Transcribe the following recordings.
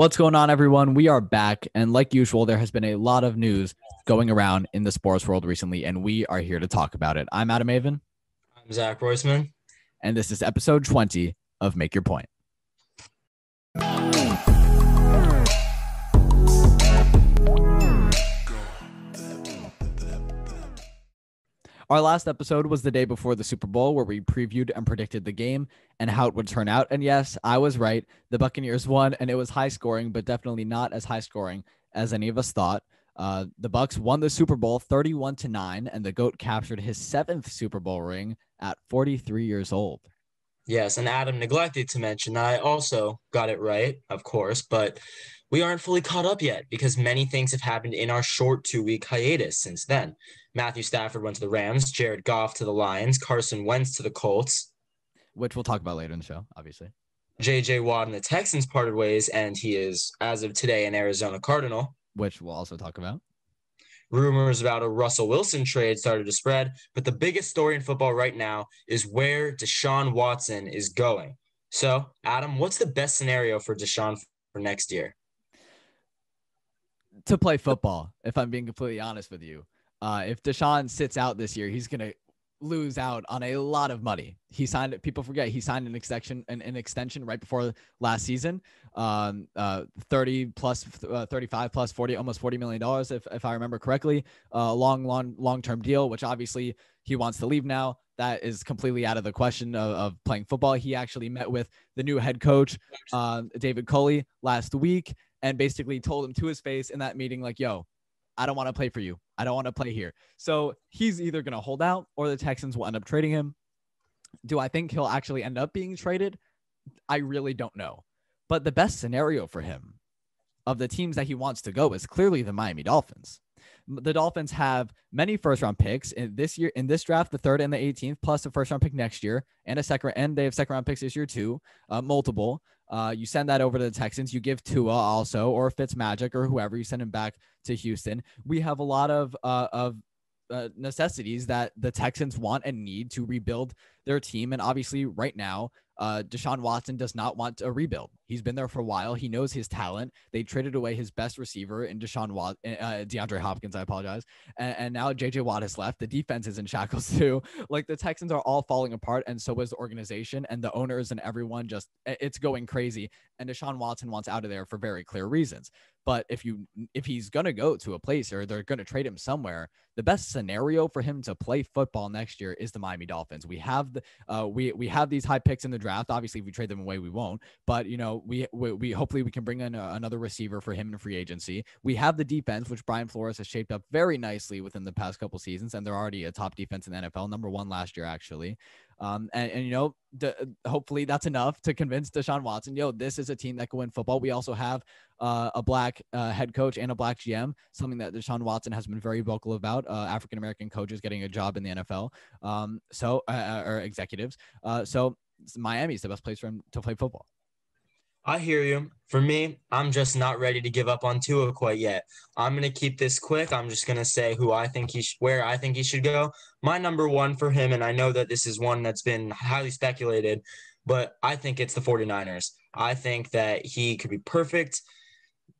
What's going on, everyone? We are back. And like usual, there has been a lot of news going around in the sports world recently, and we are here to talk about it. I'm Adam Avon. I'm Zach Roisman. And this is episode 20 of Make Your Point. Our last episode was the day before the Super Bowl, where we previewed and predicted the game and how it would turn out. And yes, I was right. The Buccaneers won, and it was high scoring, but definitely not as high scoring as any of us thought. Uh, the Bucks won the Super Bowl 31 to 9, and the GOAT captured his seventh Super Bowl ring at 43 years old. Yes, and Adam neglected to mention I also got it right, of course, but we aren't fully caught up yet because many things have happened in our short two week hiatus since then. Matthew Stafford went to the Rams, Jared Goff to the Lions, Carson Wentz to the Colts, which we'll talk about later in the show, obviously. JJ Watt and the Texans parted ways, and he is, as of today, an Arizona Cardinal, which we'll also talk about. Rumors about a Russell Wilson trade started to spread, but the biggest story in football right now is where Deshaun Watson is going. So, Adam, what's the best scenario for Deshaun for next year? To play football, if I'm being completely honest with you. Uh, if Deshaun sits out this year, he's gonna lose out on a lot of money. He signed people forget he signed an extension an, an extension right before last season. Um, uh, 30 plus uh, 35 plus 40 almost 40 million dollars if if I remember correctly. A uh, long long long-term deal which obviously he wants to leave now. That is completely out of the question of, of playing football. He actually met with the new head coach, uh, David Culley, last week and basically told him to his face in that meeting, like, yo, I don't want to play for you. I don't want to play here. So he's either going to hold out or the Texans will end up trading him. Do I think he'll actually end up being traded? I really don't know. But the best scenario for him of the teams that he wants to go is clearly the Miami Dolphins. The Dolphins have many first round picks in this year in this draft, the third and the 18th, plus a first round pick next year, and a second, and they have second round picks this year too, uh, multiple. Uh, you send that over to the Texans. You give Tua also, or Fitzmagic, or whoever. You send him back to Houston. We have a lot of uh, of uh, necessities that the Texans want and need to rebuild their team. And obviously, right now, uh, Deshaun Watson does not want a rebuild. He's been there for a while. He knows his talent. They traded away his best receiver in Deshaun Watt, uh, DeAndre Hopkins. I apologize. And, and now JJ Watt has left. The defense is in shackles too. Like the Texans are all falling apart, and so is the organization and the owners and everyone. Just it's going crazy. And Deshaun Watson wants out of there for very clear reasons. But if you if he's gonna go to a place or they're gonna trade him somewhere, the best scenario for him to play football next year is the Miami Dolphins. We have the uh, we we have these high picks in the draft. Obviously, if we trade them away, we won't. But you know, we we, we hopefully we can bring in a, another receiver for him in free agency. We have the defense, which Brian Flores has shaped up very nicely within the past couple seasons, and they're already a top defense in the NFL, number one last year actually. Um, and, and you know, the, hopefully that's enough to convince Deshaun Watson, yo, this is a team that can win football. We also have uh, a black uh, head coach and a black GM, something that Deshaun Watson has been very vocal about. Uh, African American coaches getting a job in the NFL, um, so uh, uh, or executives. Uh, so Miami is the best place for him to play football. I hear you. For me, I'm just not ready to give up on Tua quite yet. I'm gonna keep this quick. I'm just gonna say who I think he sh- where I think he should go. My number one for him, and I know that this is one that's been highly speculated, but I think it's the 49ers. I think that he could be perfect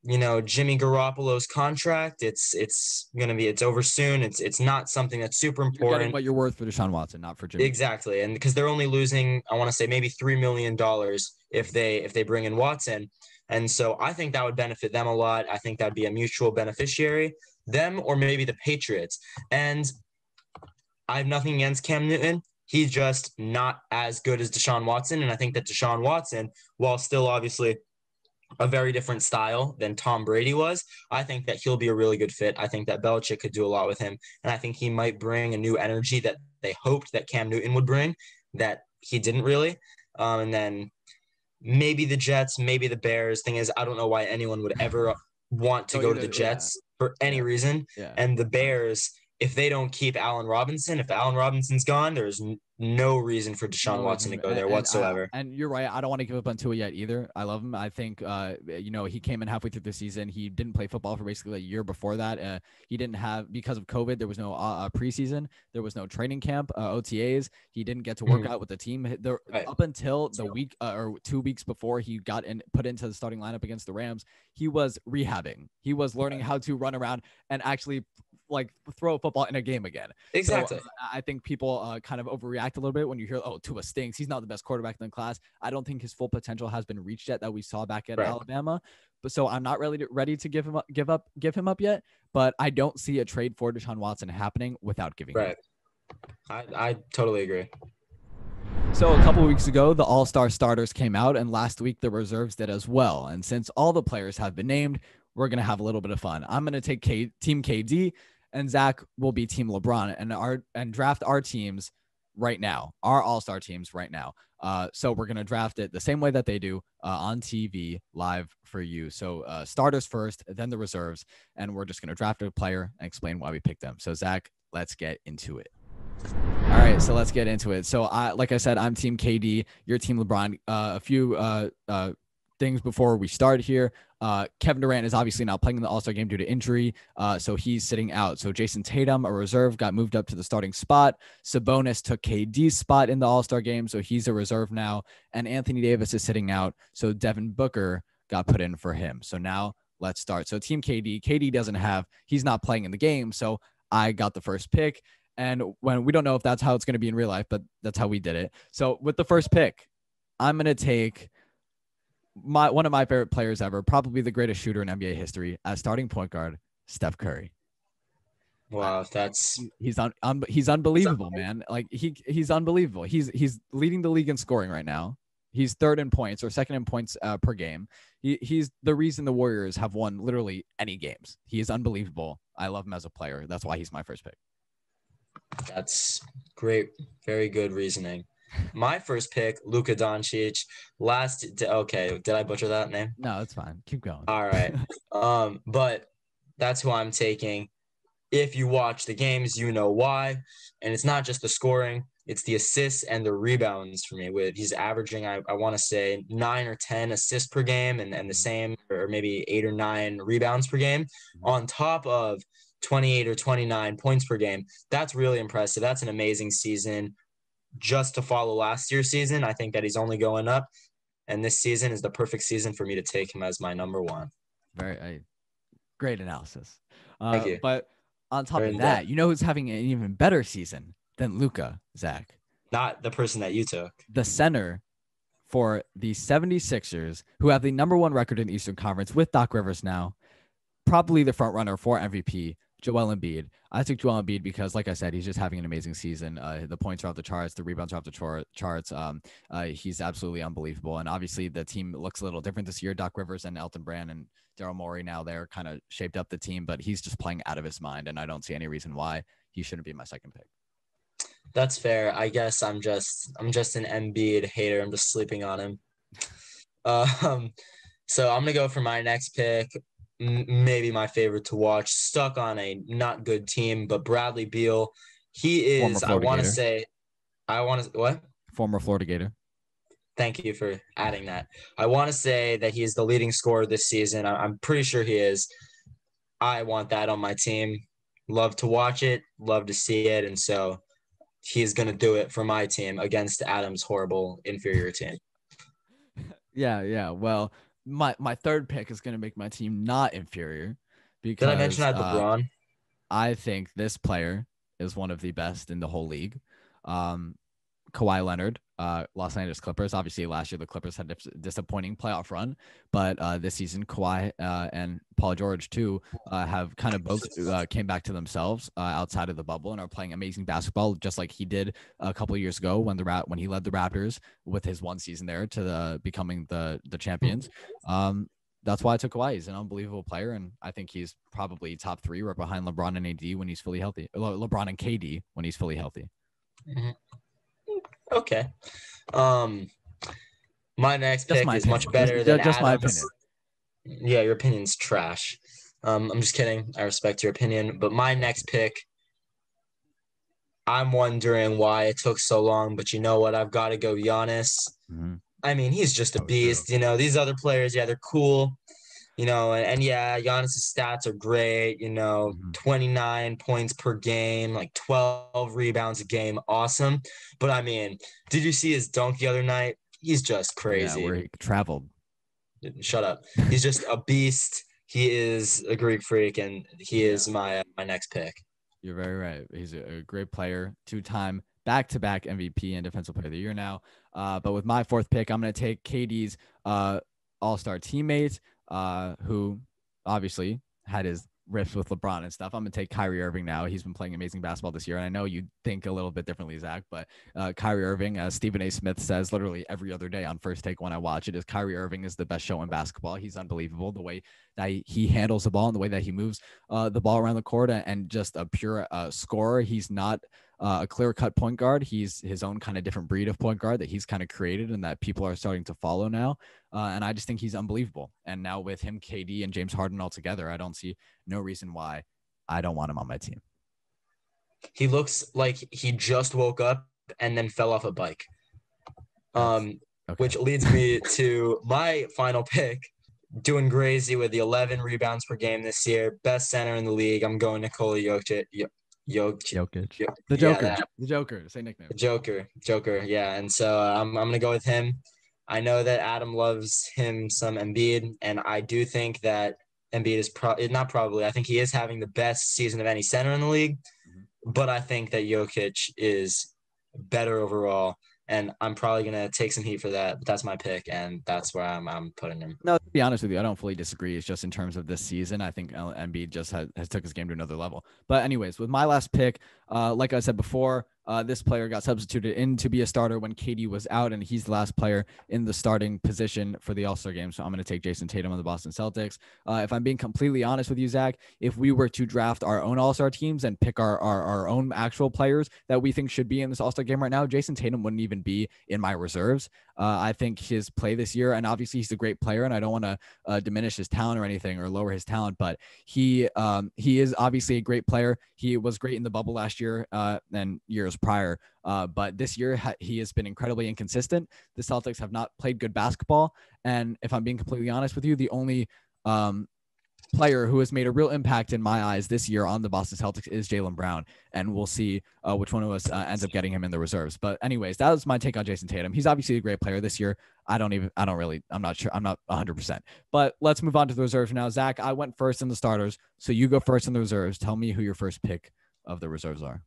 you know Jimmy Garoppolo's contract. It's it's gonna be it's over soon. It's it's not something that's super important. You're what you're worth for Deshaun Watson, not for Jimmy. Exactly, and because they're only losing, I want to say maybe three million dollars if they if they bring in Watson, and so I think that would benefit them a lot. I think that'd be a mutual beneficiary, them or maybe the Patriots. And I have nothing against Cam Newton. He's just not as good as Deshaun Watson, and I think that Deshaun Watson, while still obviously a very different style than Tom Brady was. I think that he'll be a really good fit. I think that Belichick could do a lot with him. And I think he might bring a new energy that they hoped that Cam Newton would bring that he didn't really. Um, and then maybe the Jets, maybe the Bears. Thing is, I don't know why anyone would ever want to oh, go to the Jets yeah. for any reason. Yeah. And the Bears, if they don't keep Allen Robinson, if Allen Robinson's gone, there's no reason for Deshaun No Watson to go And- there and I- whatsoever. And, you're right. I don't want to give up on Tua yet either. I love him. I think, uh, you know, he came in halfway through the season. He didn't play football for basically a year before that. Uh, he didn't have because of COVID. There was no uh, uh, preseason. There was no training camp, uh, OTAs. He didn't get to work Mhm. out with the team. There, Right. Up until the week uh, or two weeks before he got in, put into the starting lineup against the Rams, he was rehabbing. He was learning how to run around and actually like throw a football in a game again. exactly. So, uh, I think people uh, kind of overreact a little bit when you hear, "Oh, Tua stinks. He's not the best quarterback in the class." I don't think his full potential has been reached yet that we saw back at Right. Alabama. But so I'm not ready to ready to give him up, give up, give him up yet. But I don't see a trade for Deshaun Watson happening without giving. right. I, I totally agree. So a couple weeks ago, the All-Star starters came out, and last week the reserves did as well. And since all the players have been named, we're gonna have a little bit of fun. I'm gonna take K- Team KD, and Zach will be Team LeBron, and our and draft our teams right now, our All-Star teams right now. Uh, so we're gonna draft it the same way that they do uh, on TV live for you. So uh, starters first, then the reserves, and we're just gonna draft a player and explain why we picked them. So Zach, let's get into it. All right, so let's get into it. So I like I said, I'm team KD, you're team LeBron. Uh, a few uh, uh, things before we start here. Uh, Kevin Durant is obviously not playing in the All-Star game due to injury, uh, so he's sitting out. So Jayson Tatum, a reserve, got moved up to the starting spot. Sabonis took KD's spot in the All-Star game, so he's a reserve now. And Anthony Davis is sitting out, so Devin Booker got put in for him. So now let's start. So team KD, KD doesn't have, he's not playing in the game, so I got the first pick. And when we don't know if that's how it's going to be in real life, but that's how we did it. So with the first pick, I'm going to take my one of my favorite players ever, probably the greatest shooter in NBA history, as starting point guard, Steph Curry. Wow, that's He- He's un, un he's unbelievable, man. Like he he's unbelievable. He's he's leading the league in scoring right now. He's third in points or second in points uh, per game. He, he's the reason the Warriors have won literally any games. He is unbelievable. I love him as a player. That's why he's my first pick. that's great. Very good reasoning. My first pick, Luka Doncic. Last, okay, did I butcher that name? No, it's fine. Keep going. All right. Um, but that's who I'm taking. If you watch the games, you know why. And it's not just the scoring, it's the assists and the rebounds for me. With he's averaging, I, I want to say nine or ten assists per game and, and the same or maybe eight or nine rebounds per game on top of 28 or 29 points per game. That's really impressive. That's an amazing season. Just to follow last year's season, I think that he's only going up. And this season is the perfect season for me to take him as my number one. Very uh, great analysis. Uh, Thank you. But on top Very of that, you know who's having an even better season than Luka, Zach? Not the person that you took. The center for the 76ers, who have the number one record in the Eastern Conference with Doc Rivers now, probably the front runner for MVP, Joel Embiid. I took Joel Embiid because, like I said, he's just having an amazing season. Uh, the points are off the charts, the rebounds are off the char- charts. Um, uh, he's absolutely unbelievable. And obviously, the team looks a little different this year. Doc Rivers and Elton Brand and Daryl Morey now they're kind of shaped up the team, but he's just playing out of his mind. And I don't see any reason why he shouldn't be my second pick. That's fair. I guess I'm just I'm just an Embiid hater. I'm just sleeping on him. Um, so I'm gonna go for my next pick. Maybe my favorite to watch. Stuck on a not good team, but Bradley Beal. He is. I want to say. I want to what? Former Florida Gator. Thank you for adding that. I want to say that he is the leading scorer this season. I'm pretty sure he is. I want that on my team. Love to watch it. Love to see it, and so he's gonna do it for my team against Adam's horrible inferior team. Yeah, yeah. Well, my my third pick is going to make my team not inferior because Did I mention that uh, LeBron? I think this player is one of the best in the whole league. Um, Kawhi Leonard, uh, Los Angeles Clippers. Obviously, last year the Clippers had a disappointing playoff run, but uh, this season Kawhi uh, and Paul George too uh, have kind of both uh, came back to themselves uh, outside of the bubble and are playing amazing basketball, just like he did a couple years ago when the when he led the Raptors with his one season there to the becoming the the champions. Um, that's why I took Kawhi. He's an unbelievable player, and I think he's probably top three, right behind LeBron and AD when he's fully healthy. Le- LeBron and KD when he's fully healthy. Okay. Um, my next Just pick my is opinion. much better Just- than just my Adam's. Yeah, your opinion's trash. Um, I'm just kidding. I respect your opinion, but my next pick I'm wondering why it took so long, but you know what? I've got to go Giannis. Mm-hmm. I mean, he's just a Oh, beast. You know, these other players, yeah, they're cool. You know, and, and yeah, Giannis's stats are great. You know, Mhm. 29 points per game, like 12 rebounds a game, awesome. But I mean, did you see his dunk the other night? He's just crazy. Yeah, where he traveled. Shut up. He's just a beast. He is a Greek freak, and he is my my next pick. You're very right. He's a, a great player, two-time back-to-back MVP and Defensive Player of the Year now. Uh, but with my fourth pick, I'm going to take KD's uh, All-Star teammate, uh, who obviously had his riffs with LeBron and stuff. I'm to take Kyrie Irving now. He's been playing amazing basketball this year, and I know you think a little bit differently, Zach. But uh, Kyrie Irving, as Stephen A. Smith says, literally every other day on First Take when I watch it, is Kyrie Irving is the best show in basketball. He's unbelievable the way that he, handles the ball and the way that he moves uh, the ball around the court and, and just a pure uh, scorer. He's not uh, a clear cut point guard. He's his own kind of different breed of point guard that he's kind of created and that people are starting to follow now. Uh, and I just think he's unbelievable. And now with him, KD and James Harden all together, I don't see no reason why I don't want him on my team. He looks like he just woke up and then fell off a bike. Um, Okay. which leads me to my final pick, doing crazy with the 11 rebounds per game this year, best center in the league. I'm going Nikola Jokic. Jo- Jokic. Jokic. The Joker. that- the Joker. Say nickname. Joker, Joker, yeah. And so uh, I'm I'm gonna go with him. I know that Adam loves him some Embiid, and I do think that Embiid is pro not probably. I think he is having the best season of any center in the league, Mhm. but I think that Jokic is better overall, and I'm probably gonna take some heat for that. But that's my pick, and that's where I'm I'm putting him. No, to be honest with you, I don't fully disagree. It's just in terms of this season, I think Embiid just has, has took his game to another level. But anyways, with my last pick, uh, like I said before, uh, this player got substituted in to be a starter when KD was out, and he's the last player in the starting position for the All Star game. So I'm going to take Jayson Tatum on the Boston Celtics. Uh, if I'm being completely honest with you, Zach, if we were to draft our own All Star teams and pick our, our our own actual players that we think should be in this All Star game right now, Jayson Tatum wouldn't even be in my reserves. Uh, I think his play this year, and obviously he's a great player, and I don't want to uh, diminish his talent or anything or lower his talent, but he um, he is obviously a great player. He was great in the bubble last year uh, and years prior, uh, but this year ha- he has been incredibly inconsistent. The Celtics have not played good basketball, and if I'm being completely honest with you, the only um, player who has made a real impact in my eyes this year on the Boston Celtics is Jaylen Brown, and we'll see uh, which one of us uh, ends up getting him in the reserves. But anyways, that was my take on Jayson Tatum. He's obviously a great player this year. I don't even, I don't really, I'm not sure, I'm not 100. percent But let's move on to the reserves now. Zach, I went first in the starters, so you go first in the reserves. Tell me who your first pick of the reserves are.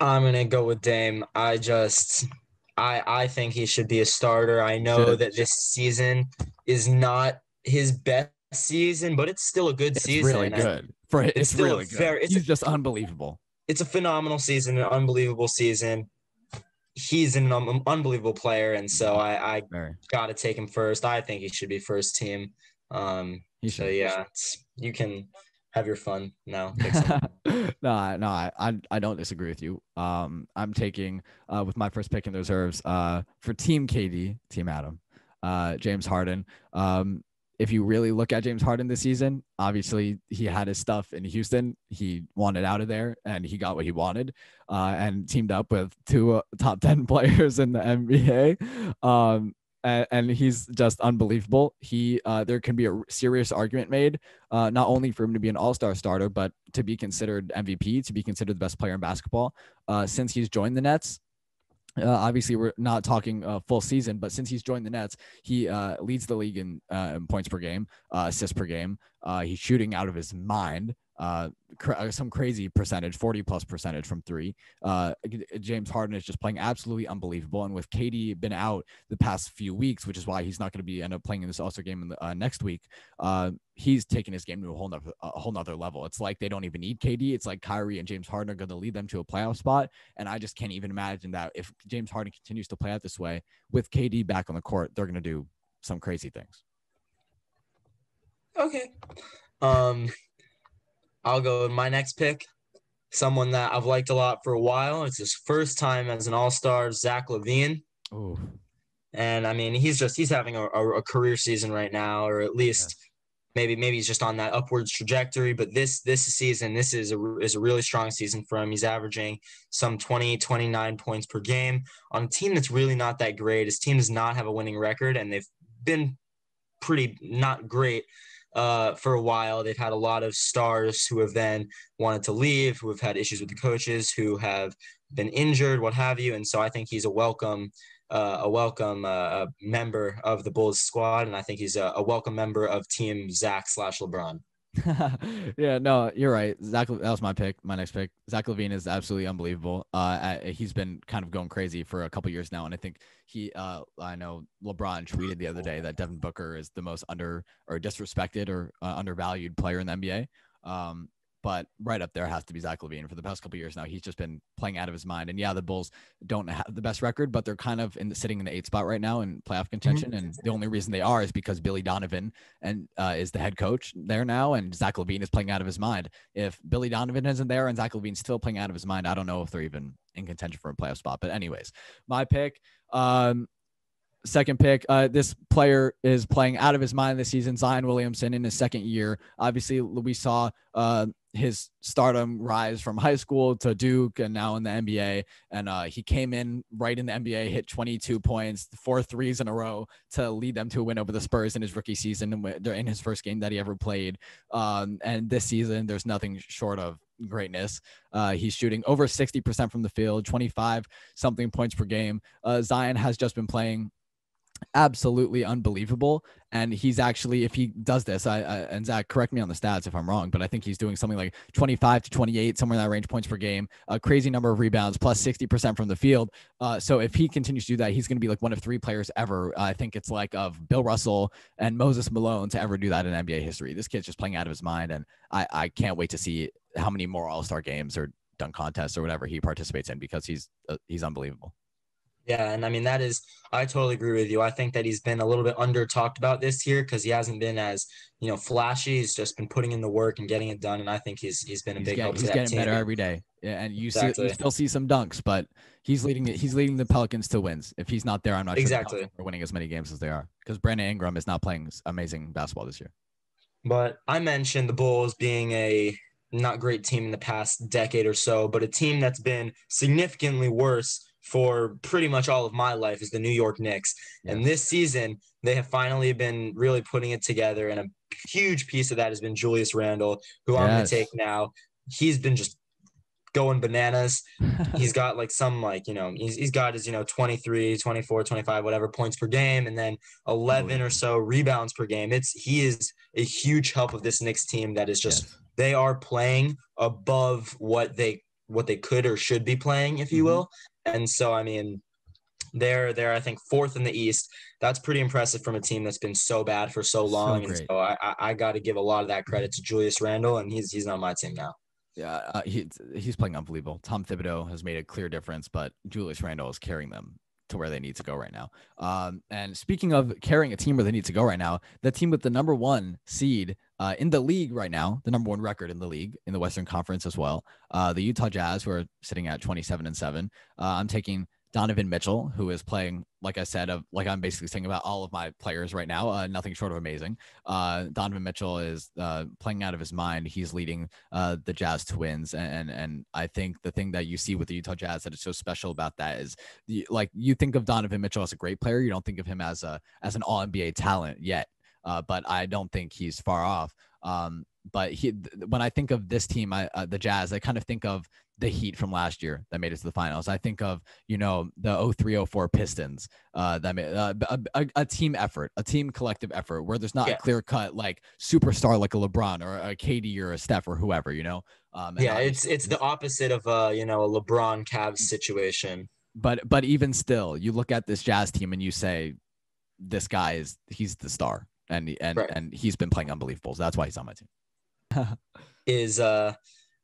I'm gonna go with Dame. I just I I think he should be a starter. I know Should. that this season is not his best season, but it's still a good It's season. really good. For it's, it's really good. very- it's He's a- just unbelievable. It's a phenomenal season, an unbelievable season. He's an um, unbelievable player, and so I I gotta take him first. I think he should be first team. Um, He so should. yeah, it's, you can have your fun now. No, no, I, I I don't disagree with you. Um, I'm taking uh with my first pick in the reserves uh for Team KD, Team Adam, uh James Harden. Um, if you really look at James Harden this season, obviously he had his stuff in Houston. He wanted out of there, and he got what he wanted, uh, and teamed up with two uh, top ten players in the NBA. Um, and, and he's just unbelievable. He uh, there can be a serious argument made uh, not only for him to be an all-star starter, but to be considered MVP, to be considered the best player in basketball. Uh, since he's joined the Nets, uh, obviously we're not talking uh, full season, but since he's joined the Nets, he uh, leads the league in, uh, in points per game, uh, assists per game. Uh, he's shooting out of his mind. Uh, cr- uh, some crazy percentage, 40 plus percentage from three. Uh, James Harden is just playing absolutely unbelievable. And with KD been out the past few weeks, which is why he's not going to be end up playing in this Star game in the, uh, next week, uh, he's taking his game to a whole nother, a whole nother level. It's like they don't even need KD. It's like Kyrie and James Harden are going to lead them to a playoff spot. And I just can't even imagine that if James Harden continues to play out this way with KD back on the court, they're going to do some crazy things. Okay. Um, I'll go with my next pick. Someone that I've liked a lot for a while. It's his first time as an All Star, Zach LaVine. Oh, And I mean, he's just he's having a, a, a career season right now, or at least maybe maybe he's just on that upwards trajectory. But this this season, this is a is a really strong season for him. He's averaging some 20, 29 points per game on a team that's really not that great. His team does not have a winning record, and they've been pretty not great uh, for a while. They've had a lot of stars who have then wanted to leave, who have had issues with the coaches, who have been injured, what have you. And so I think he's a welcome uh, a welcome uh, member of the Bulls squad, and I think he's a, a welcome member of Team Zach slash LeBron. yeah, no, you're right. Zach, that was my pick. My next pick. Zach LaVine is absolutely unbelievable. Uh, he's been kind of going crazy for a couple years now, and I think he, uh, I know LeBron tweeted the other day that Devin Booker is the most under or disrespected or uh, undervalued player in the NBA. Um, but right up there has to be Zach LaVine. For the past couple years now, he's just been playing out of his mind. And yeah, the Bulls don't have the best record, but they're kind of in the, sitting in the eighth spot right now in playoff mm-hmm. contention. Mm-hmm. And the only reason they are is because Billy Donovan and uh, is the head coach there now, and Zach Levine is playing out of his mind. If Billy Donovan isn't there and Zach LaVine's still playing out of his mind, I don't know if they're even in contention for a playoff spot. But anyways, my pick. Um, second pick. Uh, this player is playing out of his mind this season. Zion Williamson in his second year. Obviously, we saw uh, his stardom rise from high school to Duke and now in the NBA. And uh, he came in right in the NBA, hit 22 points, four threes in a row to lead them to a win over the Spurs in his rookie season in his first game that he ever played. Um, and this season, there's nothing short of greatness. Uh, he's shooting over 60% from the field, 25 something points per game. Uh, Zion has just been playing absolutely unbelievable. And he's actually, if he does this, I, I, and Zach, correct me on the stats if I'm wrong, but I think he's doing something like 25 to 28, somewhere in that range, points per game, a crazy number of rebounds, plus 60% from the field. Uh, so if he continues to do that, he's going to be like one of three players ever. I think it's like of Bill Russell and Moses Malone to ever do that in NBA history. This kid's just playing out of his mind, and I, I can't wait to see how many more All Star games or dunk contests or whatever he participates in because he's uh, he's unbelievable. Yeah, and I mean that is I totally agree with you. I think that he's been a little bit under talked about this year because he hasn't been as you know flashy. He's just been putting in the work and getting it done, and I think he's he's been a he's big getting, help. He's getting better every day. Yeah, and you exactly. see you still see some dunks, but he's leading he's leading the Pelicans to wins. If he's not there, I'm not exactly. sure they're winning as many games as they are because Brandon Ingram is not playing amazing basketball this year. But I mentioned the Bulls being a not great team in the past decade or so, but a team that's been significantly worse for pretty much all of my life is the New York Knicks. Yeah. And this season, they have finally been really putting it together. And a huge piece of that has been Julius Randle, who yes. I'm going to take now. He's been just going bananas. he's got like some like, you know, he's, he's got his, you know, 23, 24, 25, whatever points per game, and then 11 or so rebounds per game. It's he is a huge help of this Knicks team that is just yes. they are playing above what they what they could or should be playing, if you mm-hmm. will. And so, I mean, they're they're I think fourth in the East. That's pretty impressive from a team that's been so bad for so long. So and so I I, I got to give a lot of that credit to Julius Randle, and he's he's on my team now. Yeah, uh, he, he's playing unbelievable. Tom Thibodeau has made a clear difference, but Julius Randle is carrying them to where they need to go right now. Um, and speaking of carrying a team where they need to go right now, the team with the number one seed uh, in the league right now, the number one record in the league in the Western Conference as well, uh, the Utah Jazz, who are sitting at 27 and seven. Uh, I'm taking Donovan Mitchell, who is playing, like I said, of like I'm basically saying about all of my players right now, uh, nothing short of amazing. Uh, Donovan Mitchell is uh, playing out of his mind. He's leading uh, the Jazz to wins, and and I think the thing that you see with the Utah Jazz that is so special about that is, like you think of Donovan Mitchell as a great player, you don't think of him as a as an All NBA talent yet, uh, but I don't think he's far off. Um, but he, when I think of this team, I, uh, the Jazz, I kind of think of the Heat from last year that made it to the finals. I think of you know the 0304 Pistons uh, that made uh, a, a, a, team effort, a team collective effort where there's not yeah. a clear cut like superstar like a LeBron or a KD or a Steph or whoever. You know. Um, yeah, it's it's the opposite of uh you know a LeBron Cavs situation. But but even still, you look at this Jazz team and you say, this guy is he's the star and and right. and he's been playing unbelievable. So that's why he's on my team. is uh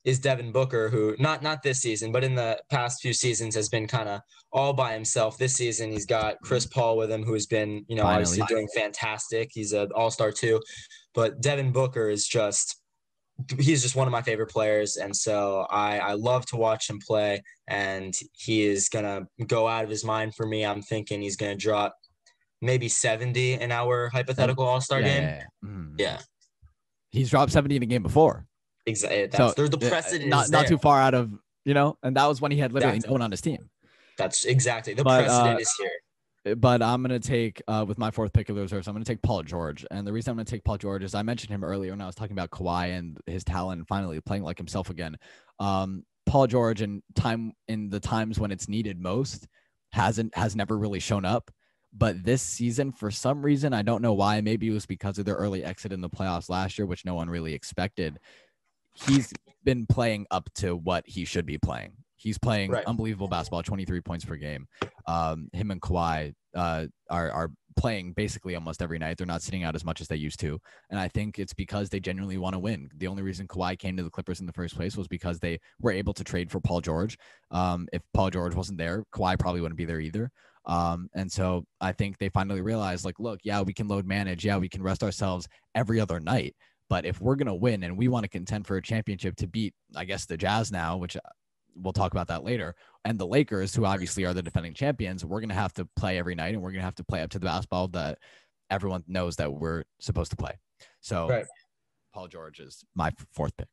is Devin Booker, who not not this season, but in the past few seasons has been kind of all by himself. This season, he's got Chris Paul with him, who's been you know Finally. obviously doing fantastic. He's an All Star too, but Devin Booker is just he's just one of my favorite players, and so I I love to watch him play, and he is gonna go out of his mind for me. I'm thinking he's gonna drop maybe 70 in our hypothetical All Star yeah, game. Mm. yeah. He's dropped 70 in a game before. Exactly. So there's the precedent. not not too far out of you know, and that was when he had literally That's- no one on his team. That's exactly the But, precedent uh, is here. But I'm gonna take uh, with my fourth pick of the reserves. I'm gonna take Paul George, and the reason I'm gonna take Paul George is I mentioned him earlier when I was talking about Kawhi and his talent finally playing like himself again. Um, Paul George and time in the times when it's needed most hasn't has never really shown up. But this season, for some reason, I don't know why. Maybe it was because of their early exit in the playoffs last year, which no one really expected. He's been playing up to what he should be playing. He's playing Right. unbelievable basketball, 23 points per game. Um, him and Kawhi uh, are are playing basically almost every night. They're not sitting out as much as they used to, and I think it's because they genuinely want to win. The only reason Kawhi came to the Clippers in the first place was because they were able to trade for Paul George. Um, if Paul George wasn't there, Kawhi probably wouldn't be there either. Um, and so I think they finally realized, like, look, yeah, we can load manage, yeah, we can rest ourselves every other night. But if we're gonna win and we want to contend for a championship to beat, I guess the Jazz now, which uh, we'll talk about that later, and the Lakers, who obviously are the defending champions, we're gonna have to play every night and we're gonna have to play up to the basketball that everyone knows that we're supposed to play. So Right. Paul George is my fourth pick.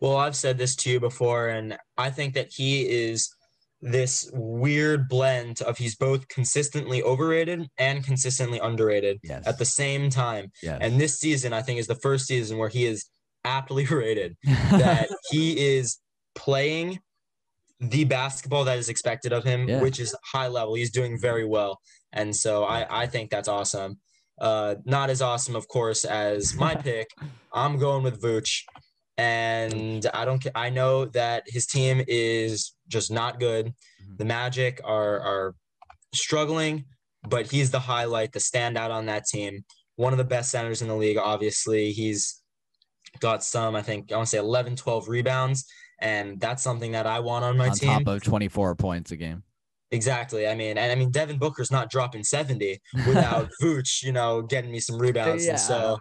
Well, I've said this to you before, and I think that he is this weird blend of he's both consistently overrated and consistently underrated Yes. at the same time. yes. And this season, I think, is the first season where he is aptly rated that he is playing the basketball that is expected of him, Yeah. which is high level. He's doing very well. And so I, I think that's awesome. Uh, not as awesome, of course, as my pick. I'm going with Vooch. And I don't I know that his team is just not good. Mhm. The Magic are are struggling, but he's the highlight, the standout on that team. One of the best centers in the league, obviously. He's got some, I think, I want to say 11, 12 rebounds. And that's something that I want on my on team. top of 24 points a game. Exactly. I mean, and I mean, Devin Booker's not dropping 70 without Vooch, you know, getting me some rebounds. And so,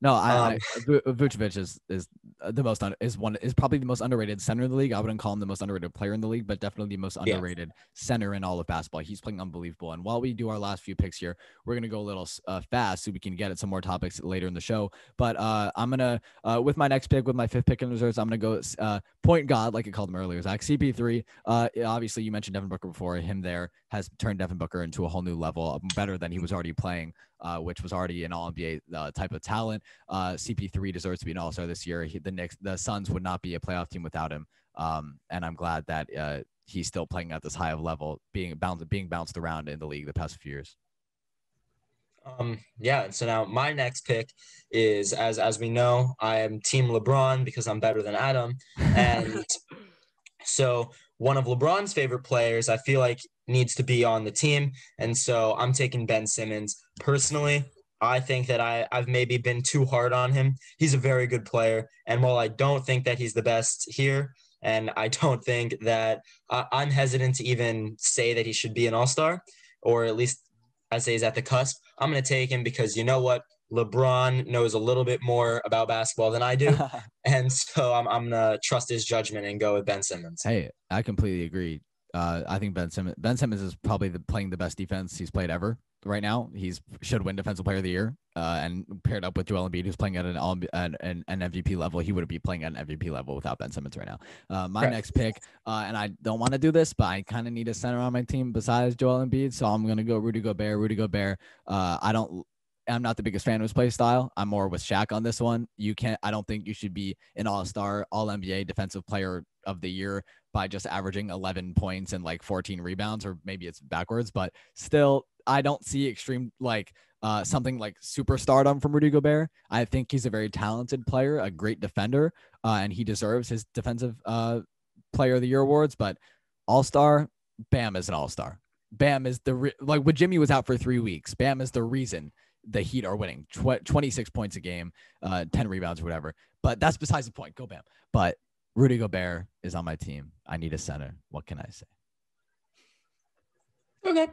no, I, um, I Vu- Vucevic is is the most un, is one is probably the most underrated center in the league. I wouldn't call him the most underrated player in the league, but definitely the most Yeah. underrated center in all of basketball. He's playing unbelievable. And while we do our last few picks here, we're gonna go a little uh, fast so we can get at some more topics later in the show. But uh, I'm gonna uh, with my next pick, with my fifth pick in reserves, I'm gonna go uh, point guard, like I called him earlier, Zach CP3. Uh, obviously, you mentioned Devin Booker before. Him there has turned Devin Booker into a whole new level, uh, better than he was already playing, uh, which was already an All NBA uh, type of talent. Uh, CP3 deserves to be an All Star this year. He, the Knicks, the Suns would not be a playoff team without him. Um, and I'm glad that uh, he's still playing at this high of level, being bounced, being bounced around in the league the past few years. um, yeah. So now my next pick is, as as we know, I am Team LeBron because I'm better than Adam. And so one of LeBron's favorite players, I feel like, needs to be on the team. And so I'm taking Ben Simmons. Personally, I think that I, I've maybe been too hard on him. He's a very good player. And while I don't think that he's the best here, and I don't think that I I'm hesitant to even say that he should be an all star, or at least I say he's at the cusp, I'm going to take him because you know what? LeBron knows a little bit more about basketball than I do. And so I'm, I'm going to trust his judgment and go with Ben Simmons. hey, I completely agree. Uh, I think Ben Simmons, Ben Simmons is probably the, playing the best defense he's played ever right now. He's should win Defensive Player of the Year. Uh, and paired up with Joel Embiid, who's playing at an all an, an, MVP level, he would be playing at an MVP level without Ben Simmons right now. Uh, my Correct. next pick, uh, and I don't want to do this, but I kind of need a center on my team besides Joel Embiid, so I'm gonna go Rudy Gobert. Rudy Gobert. Uh, I don't. I'm not the biggest fan of his play style. I'm more with Shaq on this one. You can't. I don't think you should be an All Star, All NBA Defensive Player of the Year by just averaging 11 points and like 14 rebounds, or maybe it's backwards. But still, I don't see extreme like uh, something like superstardom from Rudy Gobert. I think he's a very talented player, a great defender, uh, and he deserves his Defensive uh, Player of the Year awards. But All Star, Bam is an All Star. Bam is the re- like when Jimmy was out for three weeks. Bam is the reason the Heat are winning. Tw- 26 points a game, uh, 10 rebounds or whatever. But that's besides the point. Go Bam. But Rudy Gobert is on my team. I need a center. What can I say? Okay.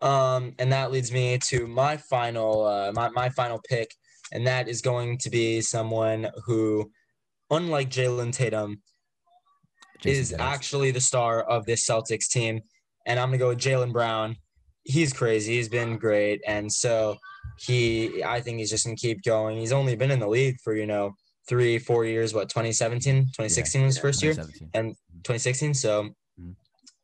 Um, and that leads me to my final uh, my, my final pick, and that is going to be someone who, unlike Jalen Tatum, Jason is actually the star of this Celtics team. And I'm gonna go with Jaylen Brown. He's crazy. He's been great, and so he I think he's just gonna keep going. He's only been in the league for you know three, four years. What 2017, 2016 Yeah, was yeah, first year, and 2016. So Mhm.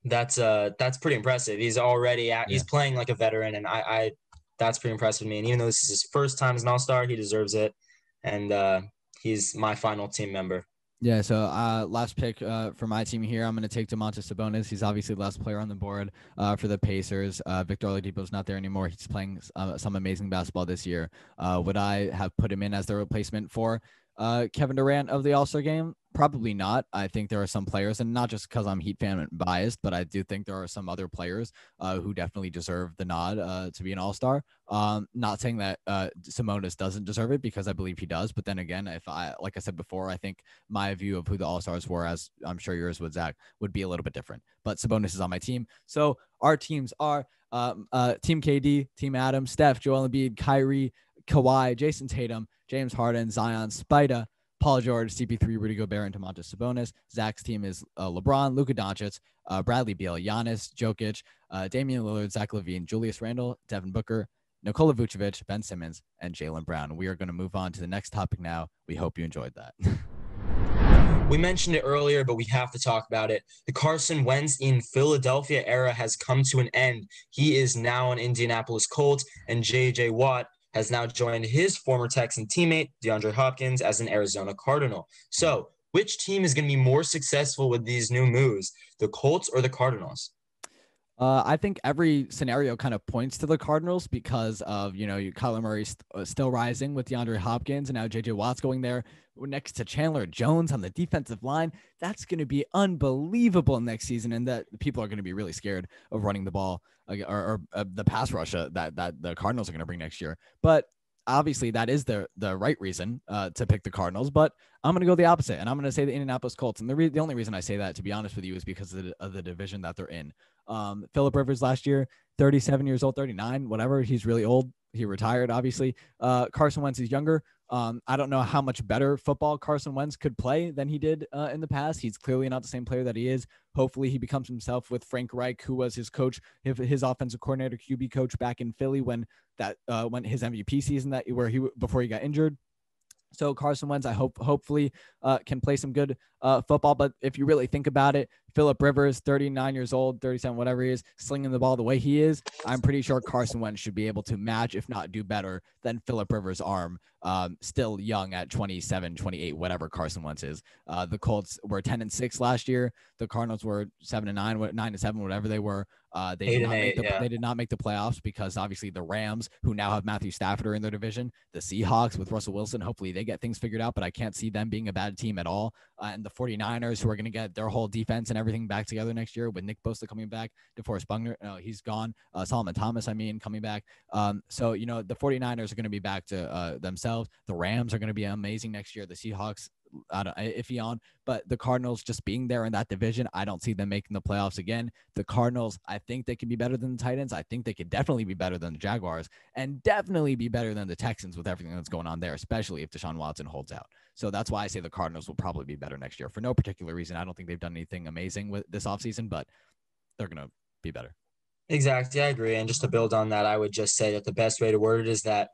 that's uh that's pretty impressive. He's already at, he's playing like a veteran, and I I that's pretty impressive to me. And even though this is his first time as an All Star, he deserves it, and uh, he's my final team member. Yeah, so uh, last pick uh, for my team here, I'm going to take Domantas Sabonis. He's obviously the last player on the board uh, for the Pacers. Uh, Victor Oladipo's not there anymore. He's playing uh, some amazing basketball this year. Uh, would I have put him in as the replacement for uh, Kevin Durant of the All Star game? Probably not. I think there are some players, and not just because I'm Heat fan and biased, but I do think there are some other players uh, who definitely deserve the nod uh, to be an All Star. Um, not saying that uh, Simonis doesn't deserve it because I believe he does, but then again, if I, like I said before, I think my view of who the All Stars were, as I'm sure yours would, Zach, would be a little bit different. But Sabonis is on my team, so our teams are um, uh, Team KD, Team Adam, Steph, Joel Embiid, Kyrie, Kawhi, Jayson Tatum, James Harden, Zion, Spida. Paul George, CP3, Rudy Gobert, and Domantas Sabonis. Zach's team is uh, LeBron, Luka Doncic, uh, Bradley Beal, Giannis, Jokic, uh, Damian Lillard, Zach LaVine, Julius Randle, Devin Booker, Nikola Vucevic, Ben Simmons, and Jaylen Brown. We are going to move on to the next topic now. We hope you enjoyed that. We mentioned it earlier, but we have to talk about it. The Carson Wentz in Philadelphia era has come to an end. He is now an Indianapolis Colt, and JJ Watt has now joined his former Texan teammate, DeAndre Hopkins, as an Arizona Cardinal. So, which team is going to be more successful with these new moves, the Colts or the Cardinals? Uh, I think every scenario kind of points to the Cardinals because of you know Kyler Murray st- uh, still rising with DeAndre Hopkins and now JJ Watt's going there next to Chandler Jones on the defensive line. That's going to be unbelievable next season, and that people are going to be really scared of running the ball or, or uh, the pass rush uh, that that the Cardinals are going to bring next year. But obviously, that is the the right reason uh, to pick the Cardinals. But I'm going to go the opposite, and I'm going to say the Indianapolis Colts. And the re- the only reason I say that, to be honest with you, is because of the, of the division that they're in. Um, Philip Rivers last year, 37 years old, 39, whatever. He's really old. He retired, obviously. Uh, Carson Wentz is younger. Um, I don't know how much better football Carson Wentz could play than he did uh, in the past. He's clearly not the same player that he is. Hopefully, he becomes himself with Frank Reich, who was his coach, his, offensive coordinator, QB coach back in Philly when that uh, when his MVP season that where he before he got injured. So Carson Wentz, I hope hopefully uh, can play some good uh, football. But if you really think about it, Philip Rivers, 39 years old, 37, whatever he is, slinging the ball the way he is, I'm pretty sure Carson Wentz should be able to match, if not do better than Philip Rivers' arm. Um, still young at 27, 28, whatever Carson Wentz is. Uh, the Colts were 10 and six last year. The Cardinals were seven and nine, nine and seven, whatever they were. Uh, they did not make the, yeah. they did not make the playoffs because obviously the Rams, who now have Matthew Stafford are in their division, the Seahawks with Russell Wilson, hopefully they get things figured out, but I can't see them being a bad team at all. Uh, and the 49ers, who are going to get their whole defense and everything back together next year with Nick Bosa coming back, DeForest Buckner, no, he's gone. Uh, Solomon Thomas, I mean, coming back. Um, so, you know, the 49ers are going to be back to uh, themselves. The Rams are going to be amazing next year. The Seahawks, I don't iffy on, but the Cardinals just being there in that division, I don't see them making the playoffs again. The Cardinals, I think they can be better than the Titans. I think they could definitely be better than the Jaguars and definitely be better than the Texans with everything that's going on there, especially if Deshaun Watson holds out. So that's why I say the Cardinals will probably be better next year for no particular reason. I don't think they've done anything amazing with this offseason, but they're going to be better. Exactly, I agree. And just to build on that, I would just say that the best way to word it is that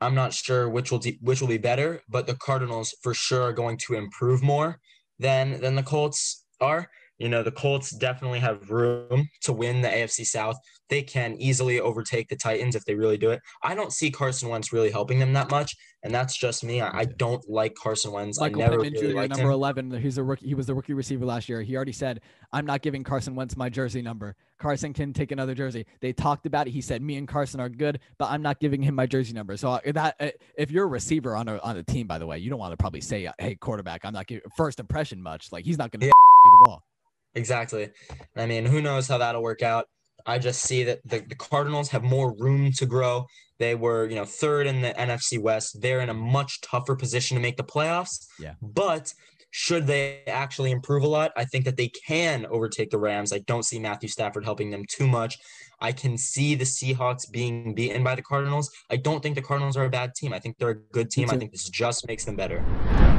I'm not sure which will de- which will be better, but the Cardinals for sure are going to improve more than than the Colts are. You know, the Colts definitely have room to win the AFC South. They can easily overtake the Titans if they really do it. I don't see Carson Wentz really helping them that much, and that's just me. I, I don't like Carson Wentz. Michael I never Pittman really Jr., number him. 11. He's a rookie. He was the rookie receiver last year. He already said, I'm not giving Carson Wentz my jersey number. Carson can take another jersey. They talked about it. He said, me and Carson are good, but I'm not giving him my jersey number. So uh, that uh, if you're a receiver on a, on a team, by the way, you don't want to probably say, uh, hey, quarterback, I'm not giving first impression much. Like he's not going to Yeah. the ball. Exactly. I mean, who knows how that'll work out. I just see that the, the Cardinals have more room to grow. They were, you know, third in the NFC West. They're in a much tougher position to make the playoffs. Yeah. But should they actually improve a lot, I think that they can overtake the Rams. I don't see Matthew Stafford helping them too much. I can see the Seahawks being beaten by the Cardinals. I don't think the Cardinals are a bad team. I think they're a good team. I think this just makes them better.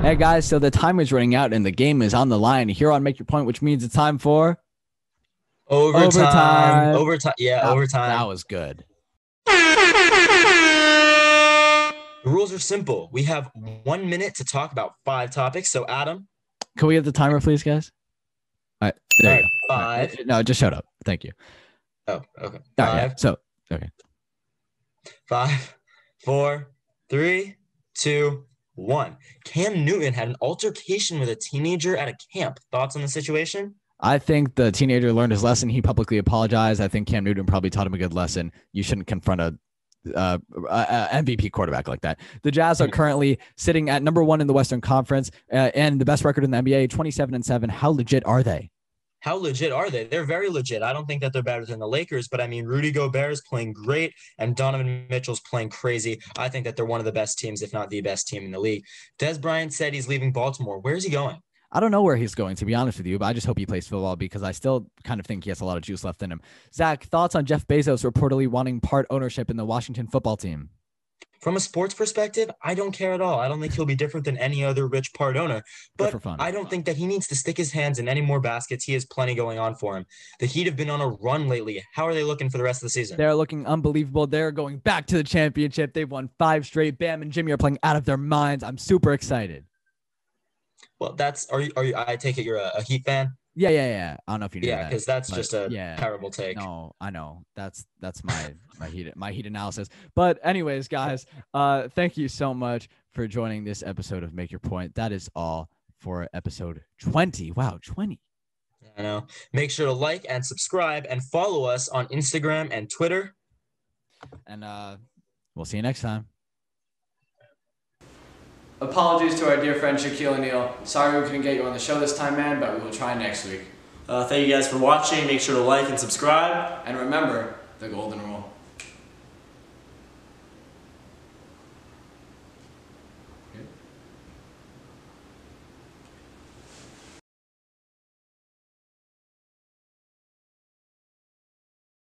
Hey guys, so the time is running out and the game is on the line here on Make Your Point, which means it's time for Overtime. Overtime. Overtime. Yeah, That- overtime. That was good. The rules are simple. We have one minute to talk about five topics. So, Adam. Can we have the timer, please, guys? All right. There All you right, go. five. No, just shut up. Thank you. Oh, okay. All right, Five, yeah. So, okay. five, four, three, two, one. Cam Newton had an altercation with a teenager at a camp. Thoughts on the situation? I think the teenager learned his lesson. He publicly apologized. I think Cam Newton probably taught him a good lesson. You shouldn't confront a uh, uh, MVP quarterback like that. The Jazz are currently sitting at number one in the Western Conference uh, and the best record in the NBA, 27 and seven. How legit are they? How legit are they? They're very legit. I don't think that they're better than the Lakers, but I mean, Rudy Gobert is playing great and Donovan Mitchell's playing crazy. I think that they're one of the best teams, if not the best team in the league. Dez Bryant said he's leaving Baltimore. Where's he going? I don't know where he's going, to be honest with you, but I just hope he plays football because I still kind of think he has a lot of juice left in him. Zach, thoughts on Jeff Bezos reportedly wanting part ownership in the Washington football team? From a sports perspective, I don't care at all. I don't think he'll be different than any other rich part owner. But. I don't think that he needs to stick his hands in any more baskets. He has plenty going on for him. The Heat have been on a run lately. How are they looking for the rest of the season? They're looking unbelievable. They're going back to the championship. They've won five straight. Bam and Jimmy are playing out of their minds. I'm super excited. Well, that's are you are you I take it you're a, a Heat fan? Yeah, yeah, yeah. I don't know if you knew Yeah, that. because that's just a yeah. terrible take. No, I know. That's that's my my heat my heat analysis. But anyways, guys, uh thank you so much for joining this episode of Make Your Point. That is all for episode 20. Wow, 20. I know. Make sure to like and subscribe and follow us on Instagram and Twitter. And uh we'll see you next time. Apologies to our dear friend Shaquille O'Neal. Sorry we couldn't get you on the show this time, man, but we will try next week. Uh, thank you guys for watching. Make sure to like and subscribe. And remember the golden rule.